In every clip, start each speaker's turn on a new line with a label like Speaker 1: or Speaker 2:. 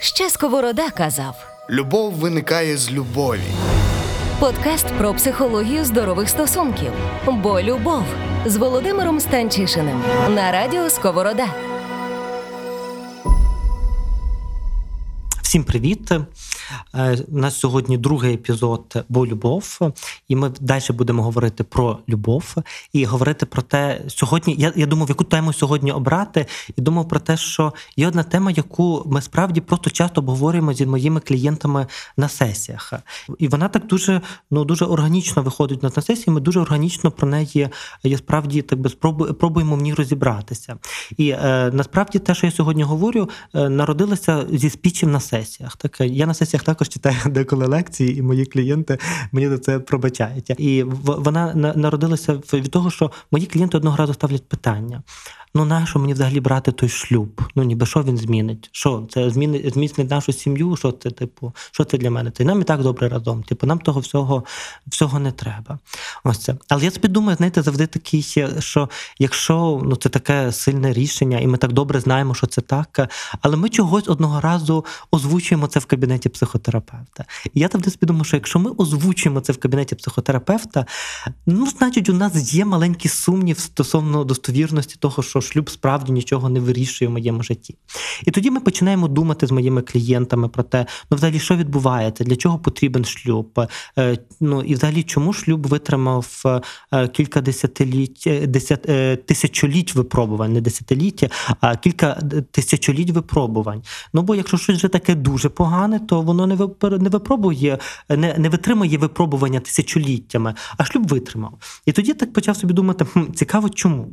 Speaker 1: Ще Сковорода казав.
Speaker 2: Любов виникає з любові.
Speaker 1: Подкаст про психологію здорових стосунків. Бо любов з Володимиром Станчишиним на радіо Сковорода.
Speaker 3: Всім привіт! Е, У нас сьогодні другий епізод Бо любов, і ми далі будемо говорити про любов і говорити про те, сьогодні. Я я думав, яку тему сьогодні обрати, і думав про те, що є одна тема, яку ми справді просто часто обговорюємо зі моїми клієнтами на сесіях. І вона так дуже ну дуже органічно виходить на сесії. Ми дуже органічно про неї я справді так би спробу, пробуємо в ній розібратися. І е, насправді те, що я сьогодні говорю, е, народилося зі спічів на сесіях. Так я на сесіях також читаю деколи лекції, і мої клієнти мені за це пробачають. І вона народилася від того, що мої клієнти одного разу ставлять питання. Ну, нащо мені взагалі брати той шлюб? Ну, ніби що він змінить? Що це змінить зміцнить нашу сім'ю? Що це, типу, що це для мене? Це нам і так добре разом. Типу, нам того всього всього не треба. Ось це. Але я собі думаю, знаєте, завжди такий, що якщо ну це таке сильне рішення, і ми так добре знаємо, що це так, але ми чогось одного разу озвучуємо це в кабінеті психотерапевта. І я завжди собі думаю, що якщо ми озвучуємо це в кабінеті психотерапевта, ну значить, у нас є маленький сумнів стосовно достовірності того, що шлюб справді нічого не вирішує в моєму житті. І тоді ми починаємо думати з моїми клієнтами про те, ну взагалі, що відбувається, для чого потрібен шлюб, ну і взагалі, чому шлюб витримав кілька десятиліть, десят, тисячоліть випробувань, не десятиліття, а кілька тисячоліть випробувань. Ну бо якщо щось вже таке дуже погане, то воно не не випробує, не, не витримує випробування тисячоліттями, а шлюб витримав. І тоді так почав собі думати, хм, цікаво, чому?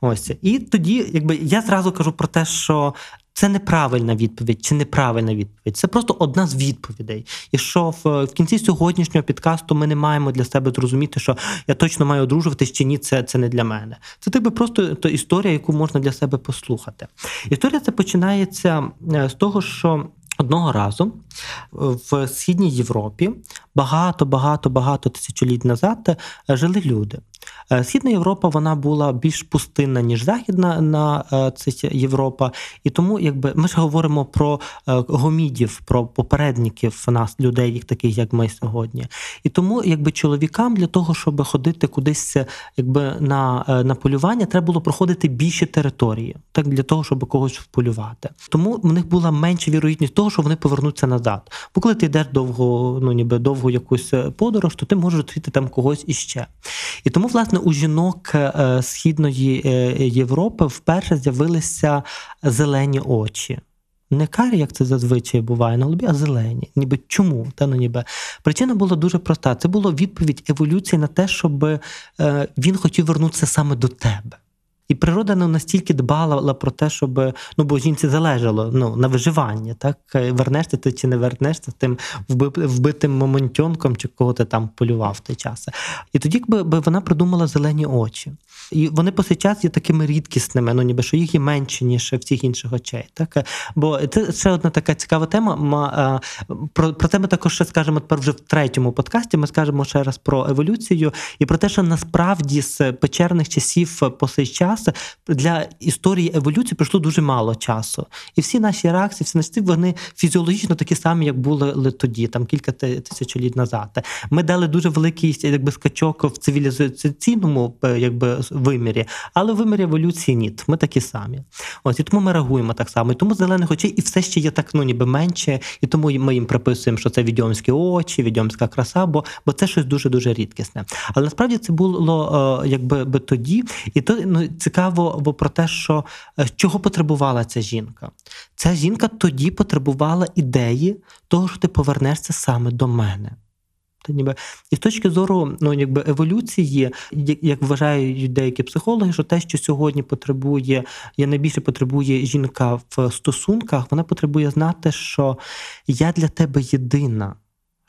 Speaker 3: Ось і тоді, якби я зразу кажу про те, що. Це неправильна відповідь чи неправильна відповідь. Це просто одна з відповідей. І що в, в кінці сьогоднішнього підкасту ми не маємо для себе зрозуміти, що я точно маю одружуватись чи ні, це це не для мене. Це тебе просто то історія, яку можна для себе послухати. Історія це починається з того, що. Одного разу в східній Європі багато, багато, багато тисячоліть назад жили люди. Східна Європа вона була більш пустинна, ніж Західна на це Європа. І тому, якби ми ж говоримо про гомідів, про попередників нас, людей, їх таких, як ми сьогодні. І тому, якби чоловікам для того, щоб ходити кудись, якби на на полювання, треба було проходити більші території, так для того, щоб когось вполювати. Тому в них була менша вірогідність того, що вони повернуться назад. Бо коли ти йдеш довго, ну ніби довгу якусь подорож, то ти можеш зустріти там когось іще. І тому, власне, у жінок Східної Європи вперше з'явилися зелені очі. Не карі, як це зазвичай буває на лобі, а зелені. Ніби чому? Та ну ніби причина була дуже проста. Це була відповідь еволюції на те, щоб він хотів вернутися саме до тебе. І природа не настільки дбала про те, щоб ну бо жінці залежало ну на виживання, так вернешся ти чи не вернешся тим вбитим моментьонком, чи кого ти там полював в той час. І тоді би вона придумала зелені очі. І вони по цей час є такими рідкісними, ну ніби що їх є менше, ніж всіх інших очей. Так? Бо це ще одна така цікава тема. Про про це ми також ще скажемо тепер вже в третьому подкасті. Ми скажемо ще раз про еволюцію і про те, що насправді з печерних часів по цей час для історії еволюції пройшло дуже мало часу. І всі наші реакції, всі наші вони фізіологічно такі самі, як були тоді, там кілька тисячоліть назад. Ми дали дуже великий якби скачок в цивілізаційному якби вимірі, але в вимірі еволюції ні. Ми такі самі. Ось і тому ми реагуємо так само. І тому зелених очей і все ще є так, ну ніби менше, і тому ми їм приписуємо, що це відьомські очі, відьомська краса, бо бо це щось дуже дуже рідкісне. Але насправді це було якби би тоді, і то ну цікаво бо про те, що чого потребувала ця жінка. Ця жінка тоді потребувала ідеї того, що ти повернешся саме до мене. Ніби і з точки зору ну, якби еволюції, як вважають деякі психологи, що те, що сьогодні потребує, я найбільше потребує жінка в стосунках, вона потребує знати, що я для тебе єдина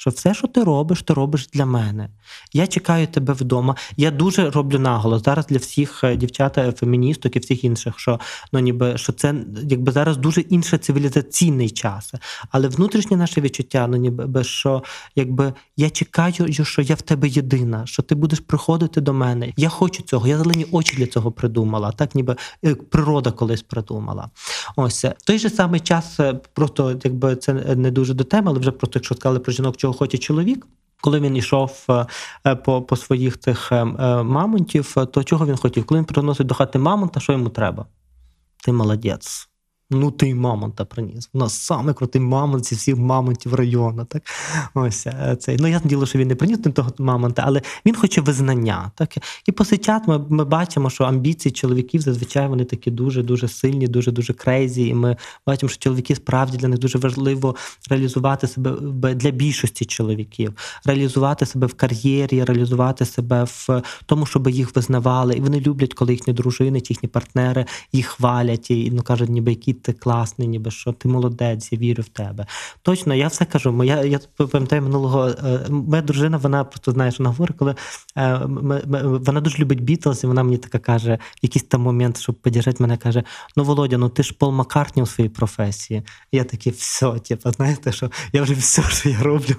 Speaker 3: що все, що ти робиш, ти робиш для мене. Я чекаю тебе вдома. Я дуже роблю наголос зараз для всіх е, дівчат, е, феміністок і всіх інших, що ну ніби що це якби зараз дуже інший цивілізаційний час. Але внутрішнє наше відчуття, ну ніби що якби я чекаю, що я в тебе єдина, що ти будеш приходити до мене. Я хочу цього. Я зелені очі для цього придумала. Так, ніби е, природа колись придумала. Ось в той же самий час, просто якби це не дуже до теми, але вже просто якщо сказали про жінок, чого хоче чоловік. Коли він йшов по по своїх тих мамонтів, то чого він хотів? Коли він приносить до хати мамонта, що йому треба? Ти молодець. Ну, ти мамонта приніс. У нас саме крутий мамонт зі всіх мамонтів району. Так? Ось е, цей. Ну, ясне діло, що він не приніс того мамонта, але він хоче визнання. Так? І по ми, ми бачимо, що амбіції чоловіків зазвичай вони такі дуже-дуже сильні, дуже-дуже crazy. І ми бачимо, що чоловіки справді для них дуже важливо реалізувати себе для більшості чоловіків, реалізувати себе в кар'єрі, реалізувати себе в тому, щоб їх визнавали. І вони люблять, коли їхні дружини, чи їхні партнери їх хвалять і ну кажуть, ніби які ти класний, ніби що ти молодець, я вірю в тебе. Точно, я все кажу. Моя я пам'ятаю минулого. Е, моя дружина, вона просто знаєш, вона говорить, коли е, вона дуже любить Бітлз, і вона мені така каже, в якийсь там момент, щоб підіржати мене, каже: Ну, Володя, ну ти ж Пол Маккартні у своїй професії. І я такий, все, типу, знаєте, що я вже все, що я роблю,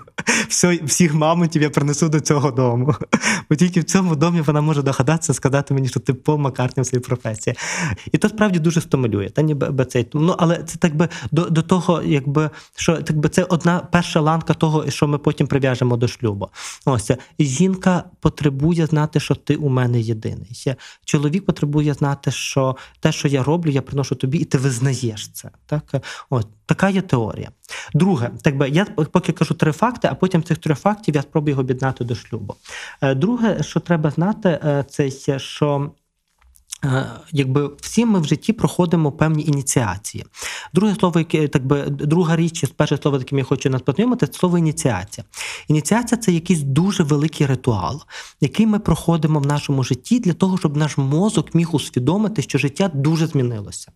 Speaker 3: все, всіх мамонтів я принесу до цього дому. Бо тільки в цьому домі вона може догадатися, сказати мені, що ти Пол Маккартні у своїй професії. І то справді дуже стимулює. Та ніби цей Ну але це так би до до того, якби що так би це одна перша ланка того, що ми потім прив'яжемо до шлюбу. Ось жінка потребує знати, що ти у мене єдиний. Чоловік потребує знати, що те, що я роблю, я приношу тобі, і ти визнаєш це. Так, от така є теорія. Друге, так би я поки кажу три факти, а потім цих трьох фактів я спробую його об'єднати до шлюбу. Е, друге, що треба знати, е, це що. Е, якби всі ми в житті проходимо певні ініціації. Друге слово, яке так би друга річ, перше слово, яким я хочу нас познайомити, це слово ініціація. Ініціація це якийсь дуже великий ритуал, який ми проходимо в нашому житті для того, щоб наш мозок міг усвідомити, що життя дуже змінилося.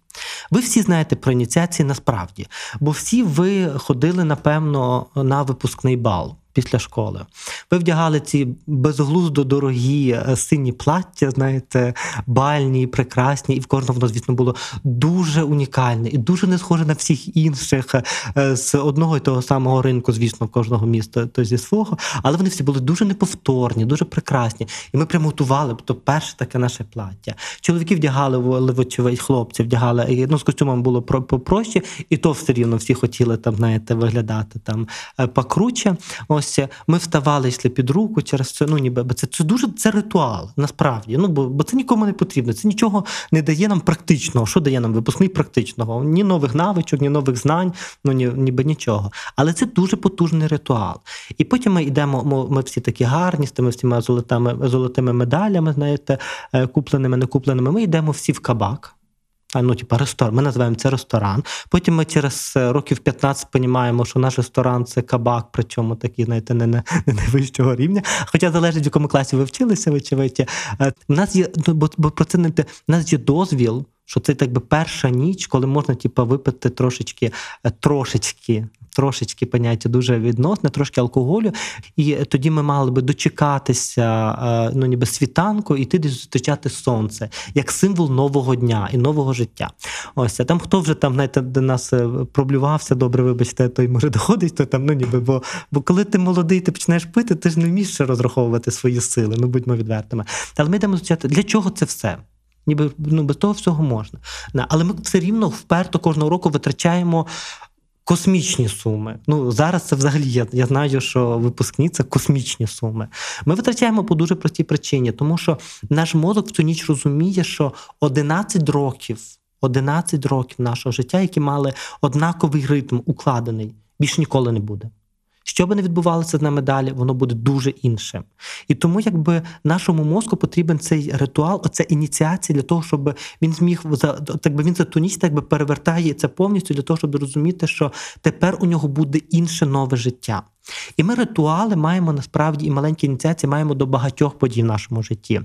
Speaker 3: Ви всі знаєте про ініціації насправді, бо всі ви ходили, напевно, на випускний бал після школи. Ви вдягали ці безглуздо дорогі е, сині плаття, знаєте, бальні, прекрасні, і в кожному звісно, було дуже унікальне і дуже не схоже на всіх інших е, з одного і того самого ринку, звісно, кожного міста то зі свого. Але вони всі були дуже неповторні, дуже прекрасні. І ми прямо готували, то перше таке наше плаття. Чоловіки вдягали вочевидь, хлопці вдягали, ну з костюмом було попроще, і то все рівно всі хотіли там, знаєте, виглядати там е, покруче. Ось ось ми вставали, йшли під руку через це. Ну ніби це це дуже це ритуал, насправді. Ну бо бо це нікому не потрібно. Це нічого не дає нам практичного. Що дає нам випускний практичного? Ні нових навичок, ні нових знань, ну ні, ніби нічого. Але це дуже потужний ритуал. І потім ми йдемо. Ми всі такі гарні з тими всіма золотими золотими медалями, знаєте, е, купленими, не купленими. Ми йдемо всі в кабак ну, типа ресторан. Ми називаємо це ресторан. Потім ми через е, років 15 розуміємо, що наш ресторан це кабак, причому такий, знаєте, не, не, не найвищого рівня. Хоча залежить, в якому класі ви вчилися, вочевидь. Е, у нас є, ну, бо, бо про це не у нас є дозвіл. Що це так би перша ніч, коли можна типу, випити трошечки е, трошечки трошечки поняття дуже відносне, трошки алкоголю. І тоді ми мали би дочекатися е, ну ніби світанку і йти зустрічати сонце як символ нового дня і нового життя. Ось а там хто вже там знаєте, до нас е, проблювався, добре, вибачте, той може доходить, то там ну ніби, бо бо коли ти молодий, ти починаєш пити, ти ж не вмієш ще розраховувати свої сили. Ну будьмо відвертими. Але ми йдемо зустрічати, для чого це все? Ніби ну без того всього можна. Але ми все рівно вперто кожного року витрачаємо космічні суми. Ну зараз це взагалі я, я знаю, що випускні це космічні суми. Ми витрачаємо по дуже простій причині, тому що наш мозок в цю ніч розуміє, що 11 років, 11 років нашого життя, які мали однаковий ритм, укладений, більш ніколи не буде. Що би не відбувалося з нами далі, воно буде дуже іншим. І тому, якби нашому мозку потрібен цей ритуал, оця ініціація для того, щоб він зміг так би він за ту так перевертає це повністю для того, щоб розуміти, що тепер у нього буде інше нове життя. І ми ритуали маємо насправді і маленькі ініціації маємо до багатьох подій в нашому житті.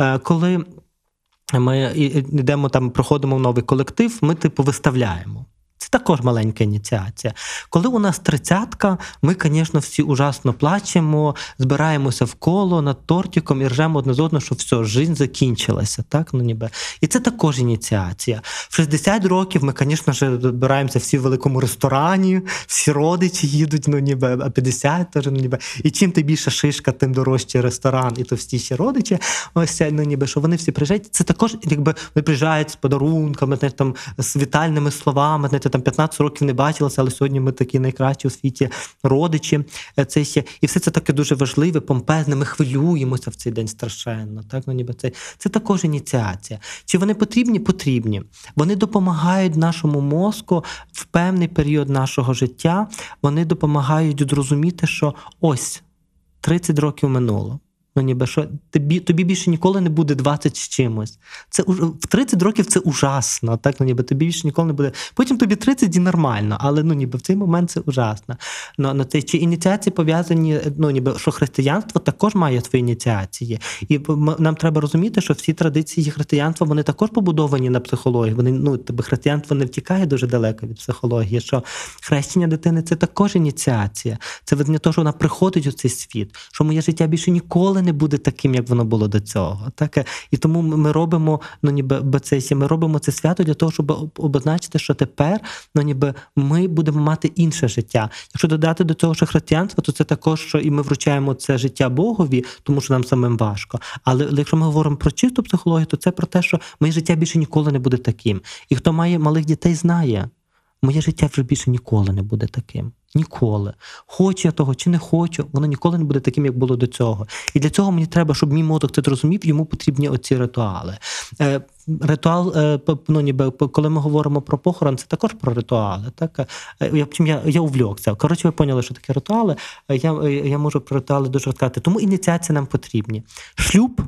Speaker 3: Е, коли ми йдемо там, проходимо в новий колектив, ми типу виставляємо. Це також маленька ініціація. Коли у нас тридцятка, ми, звісно, всі ужасно плачемо, збираємося в коло над тортиком і ржемо одне з одного, що все, життя закінчилася. Так? Ну, ніби. І це також ініціація. В 60 років ми, звісно збираємося всі в великому ресторані, всі родичі їдуть, ну ніби, а 50 теж, ну ніби. І чим ти більше шишка, тим дорожчий ресторан і товстіші родичі. Ось ну ніби що вони всі приїжджають. Це також, якби вони приїжджають з подарунками, там з вітальними словами. Знаєте, там 15 років не бачилися, але сьогодні ми такі найкращі у світі родичі. Е, Це ще і все це таке дуже важливе, помпезне. Ми хвилюємося в цей день страшенно. Так, ну ніби це, це також ініціація. Чи вони потрібні? Потрібні. Вони допомагають нашому мозку в певний період нашого життя. Вони допомагають зрозуміти, що ось 30 років минуло. Ну, ніби що тобі, тобі більше ніколи не буде 20 з чимось. Це в 30 років це ужасно. Так, ну ніби тобі більше ніколи не буде. Потім тобі 30 і нормально, але ну ніби в цей момент це ужасно. Ну, на цей чи ініціації пов'язані, ну ніби що християнство також має свої ініціації, і нам треба розуміти, що всі традиції християнства вони також побудовані на психології. Вони ну тебе християнство не втікає дуже далеко від психології. Що хрещення дитини це також ініціація. Це видно того, що вона приходить у цей світ, що моє життя більше ніколи не буде таким, як воно було до цього. Так? І тому ми робимо, ну ніби бацесі, ми робимо це свято для того, щоб обозначити, що тепер ну, ніби ми будемо мати інше життя. Якщо додати до цього ще християнство, то це також, що і ми вручаємо це життя Богові, тому що нам самим важко. Але якщо ми говоримо про чисту психологію, то це про те, що моє життя більше ніколи не буде таким. І хто має малих дітей, знає. Моє життя вже більше ніколи не буде таким. Ніколи. Хочу я того чи не хочу, воно ніколи не буде таким, як було до цього. І для цього мені треба, щоб мій мозок це зрозумів, йому потрібні оці ритуали. Е, ритуал, е, ну, ніби, коли ми говоримо про похорон, це також про ритуали. Так? Е, Я, я, я увлекся. Коротше, ви поняли, що таке ритуали. Е, Я, я можу про ритуали дуже розказати. Тому ініціації нам потрібні. Шлюб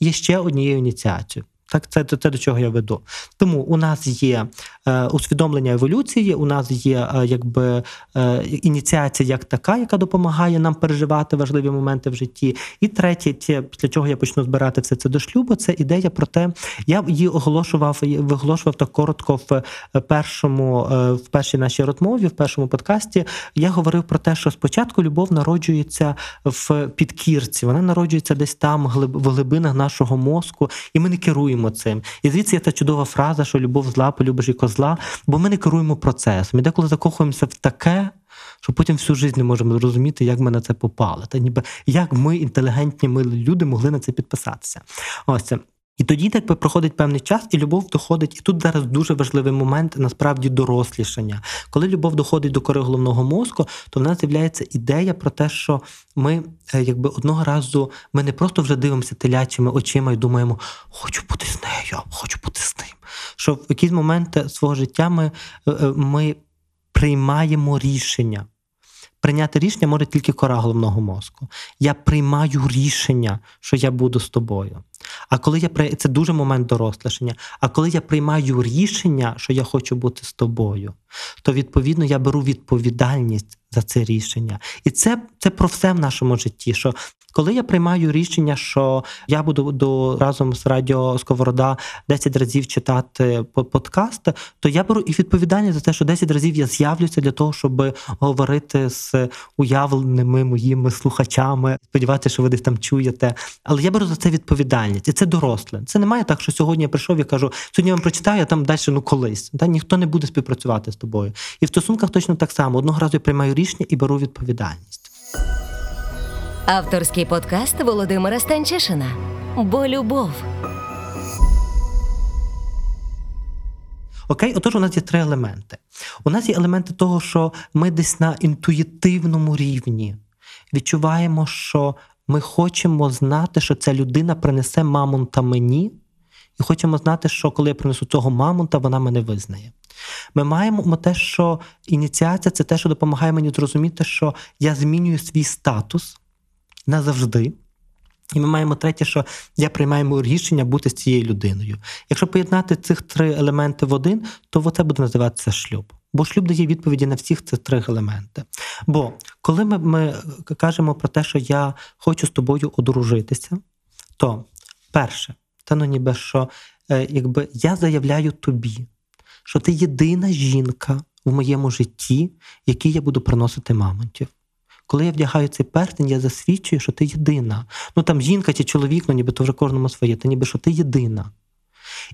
Speaker 3: є ще однією ініціацією. Так, це, це, це до чого я веду. Тому у нас є е, усвідомлення еволюції, у нас є е, якби е, ініціація як така, яка допомагає нам переживати важливі моменти в житті. І третє, ті, після чого я почну збирати все це до шлюбу, це ідея про те, я її оголошував, виголошував так коротко в е, першому, е, в першій нашій розмові, в першому подкасті. Я говорив про те, що спочатку любов народжується в підкірці, вона народжується десь там, глиб- в глибинах нашого мозку, і ми не керуємо цим. І звідси є та чудова фраза, що любов зла, полюбиш і козла, бо ми не керуємо процесом. І деколи закохуємося в таке. Що потім всю життя не можемо зрозуміти, як ми на це попали. Та ніби як ми, інтелігентні ми люди, могли на це підписатися. Ось це. І тоді так би проходить певний час, і любов доходить. І тут зараз дуже важливий момент насправді дорослішання. Коли любов доходить до кори головного мозку, то в нас з'являється ідея про те, що ми е, якби одного разу ми не просто вже дивимося телячими очима і думаємо, хочу бути з нею, хочу бути з ним. Що в якийсь момент свого життя ми, е, е, ми приймаємо рішення. Прийняти рішення може тільки кора головного мозку. Я приймаю рішення, що я буду з тобою. А коли я при... це дуже момент дорослішання. А коли я приймаю рішення, що я хочу бути з тобою, то відповідно я беру відповідальність за це рішення. І це, це про все в нашому житті. Що коли я приймаю рішення, що я буду до разом з радіо Сковорода 10 разів читати по- подкаст, то я беру і відповідальність за те, що 10 разів я з'явлюся для того, щоб говорити з уявленими моїми слухачами. Сподіватися, що ви десь там чуєте. Але я беру за це відповідальність, і це доросле. Це немає так, що сьогодні я прийшов і кажу, сьогодні я вам прочитаю, а там далі ну колись. Та ніхто не буде співпрацювати з тобою. І в стосунках точно так само. Одного разу я приймаю рішення і беру відповідальність.
Speaker 1: Авторський подкаст Володимира Станчишина. Бо любов.
Speaker 3: Окей, отож, у нас є три елементи. У нас є елементи того, що ми десь на інтуїтивному рівні відчуваємо, що ми хочемо знати, що ця людина принесе мамонта мені, і хочемо знати, що коли я принесу цього мамонта, вона мене визнає. Ми маємо те, що ініціація це те, що допомагає мені зрозуміти, що я змінюю свій статус назавжди. І ми маємо третє, що я приймаємо рішення бути з цією людиною. Якщо поєднати цих три елементи в один, то це буде називатися шлюб. Бо шлюб дає відповіді на всіх ці три елементи. Бо коли ми, ми кажемо про те, що я хочу з тобою одружитися, то перше, це ну ніби що е, якби я заявляю тобі, що ти єдина жінка в моєму житті, якій я буду приносити мамонтів. Коли я вдягаю цей перстень, я засвідчую, що ти єдина. Ну там жінка чи чоловік, ну ніби то кожному своє, та ніби що ти єдина.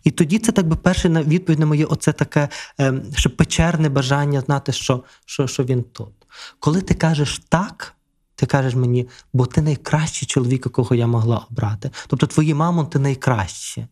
Speaker 3: І тоді це так би перша на- відповідь на моє оце таке ем, що печерне бажання знати, що, що, що він тут. Коли ти кажеш так, ти кажеш мені, бо ти найкращий чоловік, якого я могла обрати. Тобто твої мамонти найкращі.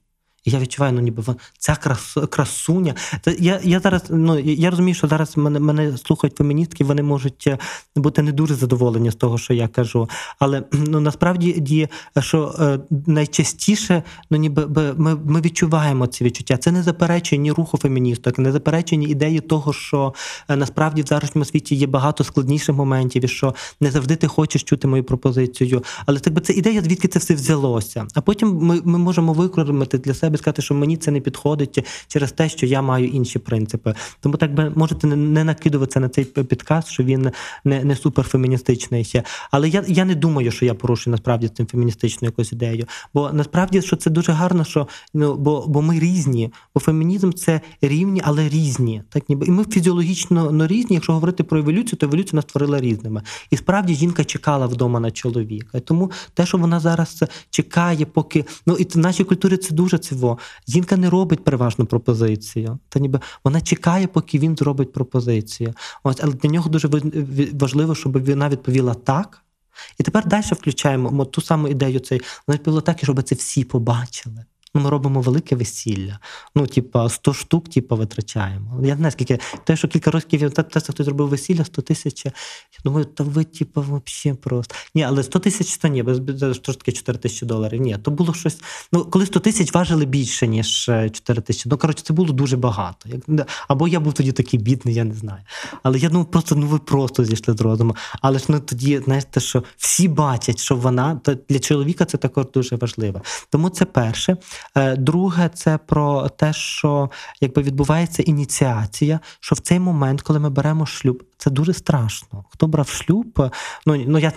Speaker 3: І я відчуваю, ну ніби ця крас, красуня. Це я, я зараз ну я розумію, що зараз мене, мене слухають феміністки, вони можуть е, бути не дуже задоволені з того, що я кажу. Але ну насправді що е, найчастіше ну ніби би, ми, ми відчуваємо ці відчуття. Це не заперечує ні руху феміністок, не заперечує ні ідеї того, що е, насправді в зараз світі є багато складніших моментів, і що не завжди ти хочеш чути мою пропозицію. Але так би це ідея, звідки це все взялося. А потім ми, ми можемо використати для себе сказати, що мені це не підходить через те, що я маю інші принципи. Тому так би можете не, накидуватися на цей підказ, що він не, не суперфеміністичний. Але я, я не думаю, що я порушую насправді цим феміністичну якусь ідею. Бо насправді що це дуже гарно, що ну бо, бо ми різні, бо фемінізм це рівні, але різні. Так ніби і ми фізіологічно ну, різні. Якщо говорити про еволюцію, то еволюція нас створила різними. І справді жінка чекала вдома на чоловіка. Тому те, що вона зараз чекає, поки ну і в нашій культурі це дуже циво. Жінка не робить переважно пропозицію. Та ніби вона чекає, поки він зробить пропозицію. Ось, але для нього дуже важливо, щоб вона відповіла так. І тепер далі включаємо ту саму ідею цей. Вона відповіла так, щоб це всі побачили. Ну, ми робимо велике весілля. Ну, типа, 100 штук, типа, витрачаємо. Я не знаю, скільки. Те, що кілька років та, та, хтось зробив весілля, 100 тисяч. Я думаю, та ви, типа, взагалі просто. Ні, але 100 тисяч то ні, без що ж таке 4 тисячі доларів. Ні, то було щось. Ну, коли 100 тисяч важили більше, ніж е, 4 тисячі. Ну, коротше, це було дуже багато. Або я був тоді такий бідний, я не знаю. Але я думав, просто ну ви просто зійшли з розуму. Але ж ну тоді, знаєте, що всі бачать, що вона то для чоловіка це також дуже важливо. Тому це перше. Е, Друге, це про те, що якби відбувається ініціація, що в цей момент, коли ми беремо шлюб, це дуже страшно. Хто брав шлюб? Ну ну я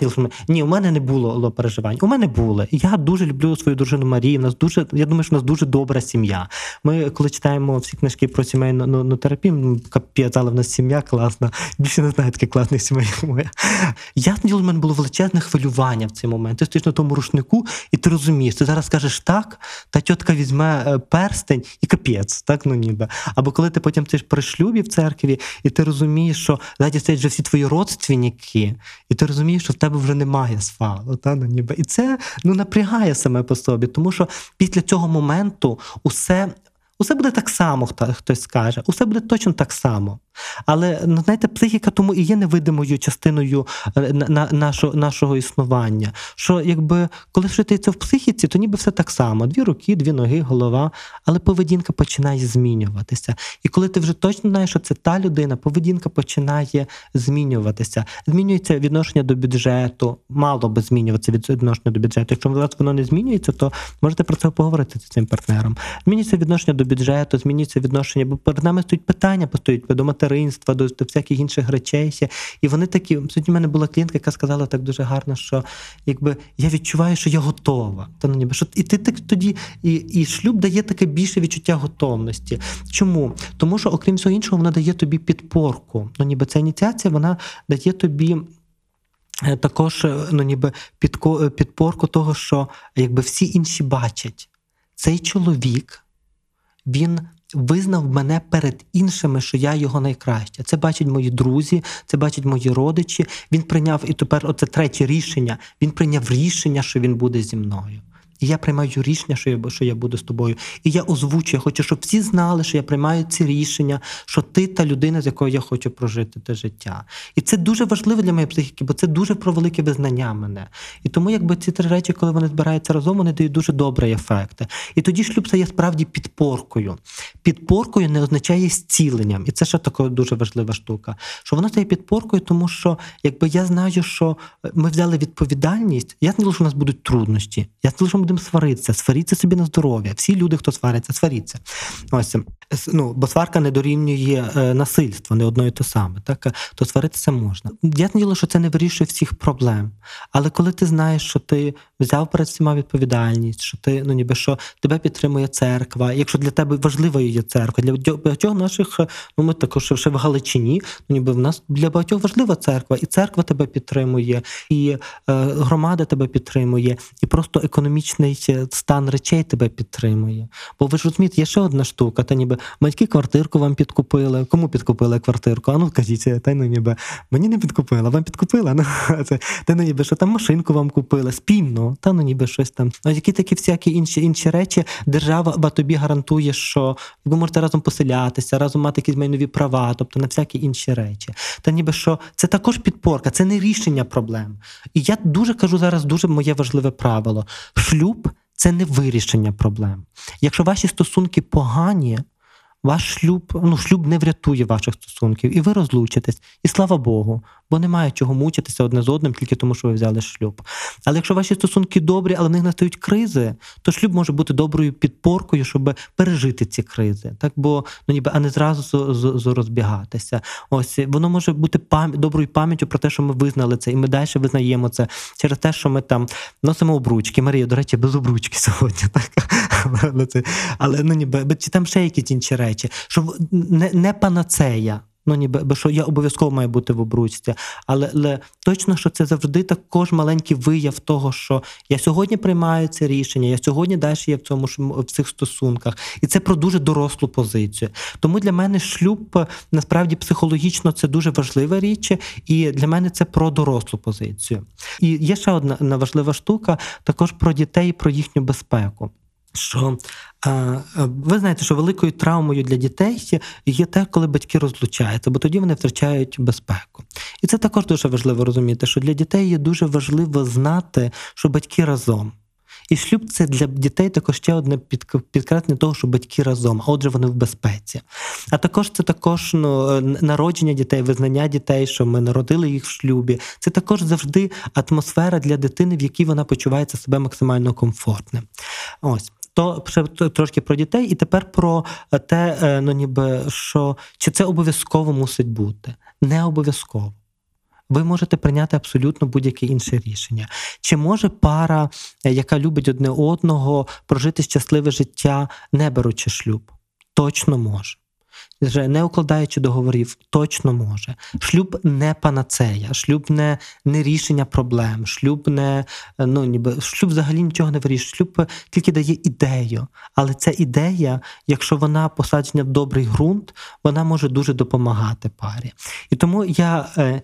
Speaker 3: ні, у мене не було переживань. У мене були. Я дуже люблю свою дружину Марію. У нас дуже, я думаю, що у нас дуже добра сім'я. Ми, коли читаємо всі книжки про сімейну ну, ну, терапію, ну, капець, але в нас сім'я класна. Більше не знаю, таке класне сім'я як моя. Діло, в мене було величезне хвилювання в цей момент. Ти стоїш на тому рушнику, і ти розумієш, ти зараз скажеш так, та тітка візьме е, перстень і капець, так ну ніби. Або коли ти потім ти при шлюбі в церкві, і ти розумієш, що ззаді стоять вже всі твої родственники, і ти розумієш, що в тебе вже немає свалу. Та, ну, ніби. І це ну, напрягає саме по собі, тому що після цього моменту усе. Усе буде так само, хто хтось скаже, усе буде точно так само. Але ну, знаєте, психіка тому і є невидимою частиною е, на, на, нашого, нашого існування. Що якби коли житиється в психіці, то ніби все так само: дві руки, дві ноги, голова, але поведінка починає змінюватися. І коли ти вже точно знаєш, що це та людина, поведінка починає змінюватися. Змінюється відношення до бюджету, мало би змінюватися від відношення до бюджету. Якщо у вас воно не змінюється, то можете про це поговорити з цим партнером. Змінюється відношення до бюджету, змінюється відношення, бо перед нами стоять питання, постають до материнства, до, до всяких інших речей. І вони такі. Сьогодні в мене була клієнтка, яка сказала так дуже гарно, що якби я відчуваю, що я готова. Та ну ніби що і ти так тоді, і, і шлюб дає таке більше відчуття готовності. Чому? Тому що, окрім всього іншого, вона дає тобі підпорку. Ну, ніби ця ініціація вона дає тобі. е, Також е, ну, ніби підко- е, підпорку того, що якби всі інші бачать, цей чоловік він визнав мене перед іншими, що я його найкраща. Це бачать мої друзі, це бачать мої родичі. Він прийняв і тепер оце третє рішення. Він прийняв рішення, що він буде зі мною. І я приймаю рішення, що я, що я буду з тобою. І я озвучую, я хочу, щоб всі знали, що я приймаю ці рішення, що ти та людина, з якою я хочу прожити те життя. І це дуже важливо для моєї психіки, бо це дуже про велике визнання мене. І тому, якби ці три речі, коли вони збираються разом, вони дають дуже добрий ефект. І тоді шлюб це є справді підпоркою. Підпоркою не означає зціленням. І це ще така дуже важлива штука. Що воно стає підпоркою, тому що якби я знаю, що ми взяли відповідальність, я знаю, що у нас будуть труднощі. Я знаю, що ми будемо сваритися, сваріться собі на здоров'я. Всі люди, хто свариться, сваріться. Ось ну, бо сварка не дорівнює е, насильство, не одно і то саме. Так то сваритися можна. Я діло, що це не вирішує всіх проблем. Але коли ти знаєш, що ти взяв перед всіма відповідальність, що ти ну ніби що тебе підтримує церква. Якщо для тебе важливою є церква, для багатьох наших, ну ми також ще в Галичині, ну ніби в нас для багатьох важлива церква, і церква тебе підтримує, і е, громада тебе підтримує, і просто економічний стан речей тебе підтримує. Бо ви ж розумієте, є ще одна штука, та ніби батьки квартирку вам підкупили. Кому підкупили квартирку? А ну кажіть, та ну ніби мені не підкупила, вам підкупила. Ну, це та ну ніби що там машинку вам купили спільно, та ну ніби щось там. Ну, які такі всякі інші інші речі, держава тобі гарантує, що ви можете разом поселятися, разом мати якісь майнові права, тобто на всякі інші речі. Та ніби що це також підпорка, це не рішення проблем. І я дуже кажу зараз дуже моє важливе правило: шлюб це не вирішення проблем. Якщо ваші стосунки погані, ваш шлюб, ну шлюб не врятує ваших стосунків, і ви розлучитесь. І слава Богу, бо немає чого мучитися одне з одним тільки тому, що ви взяли шлюб. Але якщо ваші стосунки добрі, але в них настають кризи, то шлюб може бути доброю підпоркою, щоб пережити ці кризи, так бо ну ніби а не зразу з, з, з розбігатися. Ось воно може бути пам... доброю пам'яттю про те, що ми визнали це, і ми далі визнаємо це через те, що ми там носимо обручки. Марія, до речі, без обручки сьогодні, так але це, але ну ніби чи там ще якісь інші речі, що не, не панацея. Ну, ніби бо що я обов'язково маю бути в обручці, але, але точно, що це завжди також маленький вияв того, що я сьогодні приймаю це рішення, я сьогодні далі є в цьому в цих стосунках, і це про дуже дорослу позицію. Тому для мене шлюб насправді психологічно це дуже важлива річ, і для мене це про дорослу позицію. І є ще одна важлива штука, також про дітей, про їхню безпеку. Що ви знаєте, що великою травмою для дітей є те, коли батьки розлучаються, бо тоді вони втрачають безпеку. І це також дуже важливо розуміти, що для дітей є дуже важливо знати, що батьки разом. І шлюб це для дітей також ще одне підкреслення того, що батьки разом, а отже, вони в безпеці. А також це також ну, народження дітей, визнання дітей, що ми народили їх в шлюбі. Це також завжди атмосфера для дитини, в якій вона почувається себе максимально комфортним. Ось. То трошки про дітей, і тепер про те, е, ну ніби що чи це обов'язково мусить бути? Не обов'язково. Ви можете прийняти абсолютно будь-яке інше рішення. Чи може пара, е, яка любить одне одного, прожити щасливе життя, не беручи шлюб? Точно може вже не укладаючи договорів, точно може. Шлюб не панацея, шлюб не не рішення проблем, шлюб не ну ніби шлюб взагалі нічого не вирішує. Шлюб тільки дає ідею. Але ця ідея, якщо вона посаджена в добрий ґрунт, вона може дуже допомагати парі. І тому я е,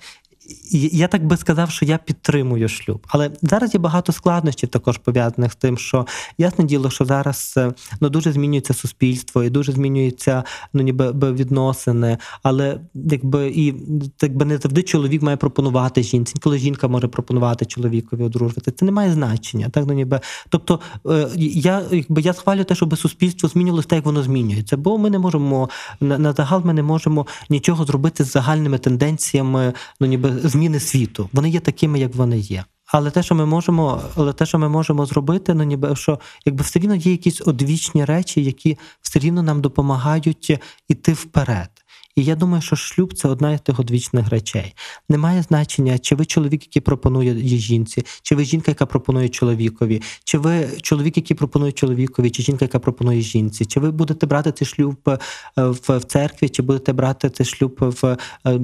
Speaker 3: я так би сказав, що я підтримую шлюб. Але зараз є багато складнощів також пов'язаних з тим, що ясне діло, що зараз е, ну дуже змінюється суспільство і дуже змінюються ну ніби відносини. Але якби і якби не завжди чоловік має пропонувати жінці, коли жінка може пропонувати чоловікові одружувати. Це не має значення. Так ну ніби, тобто е, я якби я схвалю те, щоб суспільство змінювалося так, як воно змінюється, бо ми не можемо на, на загал, ми не можемо нічого зробити з загальними тенденціями, ну ніби зміни світу. Вони є такими, як вони є. Але те, що ми можемо, але те, що ми можемо зробити, ну ніби що якби все рівно є якісь одвічні речі, які все рівно нам допомагають іти вперед. І я думаю, що шлюб це одна із тих одвічних речей. Немає значення, чи ви чоловік, який пропонує жінці, чи ви жінка, яка пропонує чоловікові, чи ви чоловік, який пропонує чоловікові, чи жінка, яка пропонує жінці, чи ви будете брати цей шлюб е, в церкві, чи будете брати цей шлюб в е,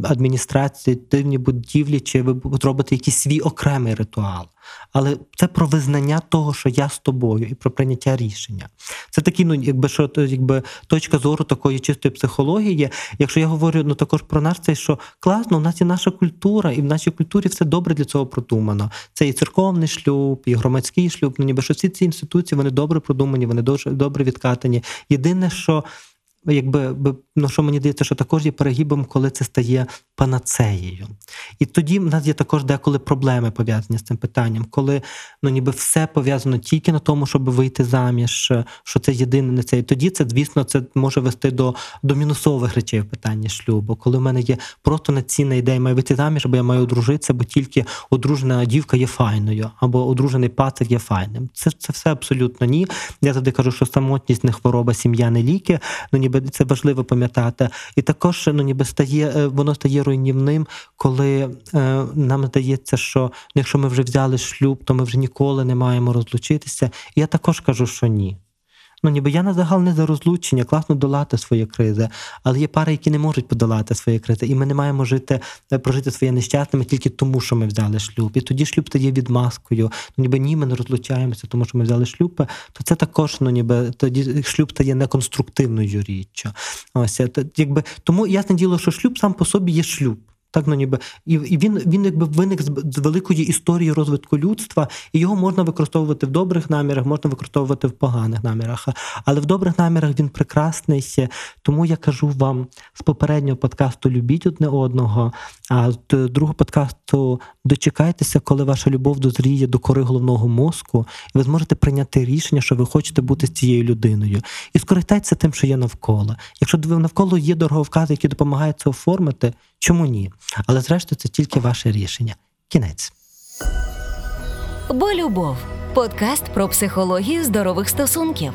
Speaker 3: адміністрації, дивні будівлі, чи ви зробите якийсь свій окремий ритуал але це про визнання того, що я з тобою, і про прийняття рішення. Це такі, ну якби що якби точка зору такої чистої психології. Якщо я говорю ну також про нас, це що класно, у нас є наша культура, і в нашій культурі все добре для цього продумано. Це і церковний шлюб, і громадський шлюб. Ну ніби що всі ці інституції вони добре продумані, вони дуже добре відкатані. Єдине, що якби ну що мені здається, що також є перегибом, коли це стає панацеєю. І тоді в нас є також деколи проблеми пов'язані з цим питанням, коли ну ніби все пов'язано тільки на тому, щоб вийти заміж, що це єдине не це. І тоді це, звісно, це може вести до до мінусових речей в питанні шлюбу, коли в мене є просто націнна ідея, маю вийти заміж, або я маю одружитися, бо тільки одружена дівка є файною, або одружений пацик є файним. Це це все абсолютно ні. Я завжди кажу, що самотність не хвороба, сім'я не ліки. Ну ніби це важливо пам'ятати пам'ятати. І також ну, ніби стає, е, воно стає руйнівним, коли е, нам здається, що ну, якщо ми вже взяли шлюб, то ми вже ніколи не маємо розлучитися. І я також кажу, що ні. Ну, ніби я на загал не за розлучення, класно долати свої кризи, але є пари, які не можуть подолати свої кризи, і ми не маємо жити, е, прожити своє нещасними тільки тому, що ми взяли шлюб. І тоді шлюб стає відмазкою. Ну, ніби ні, ми не розлучаємося, тому що ми взяли шлюб, то це також, ну ніби тоді шлюб стає неконструктивною річчю. Ось е, якби тому ясне діло, що шлюб сам по собі є шлюб. Так, ну ніби і, і він він якби виник з, великої історії розвитку людства, і його можна використовувати в добрих намірах, можна використовувати в поганих намірах. Але в добрих намірах він прекрасний. Тому я кажу вам з попереднього подкасту Любіть одне одного. А з другого подкасту дочекайтеся, коли ваша любов дозріє до кори головного мозку, і ви зможете прийняти рішення, що ви хочете бути з цією людиною. І скористайтеся тим, що є навколо. Якщо навколо є дороговкази, які допомагають це оформити, чому ні? Але зрештою це тільки ваше рішення. Кінець.
Speaker 1: Бо любов подкаст про психологію здорових стосунків.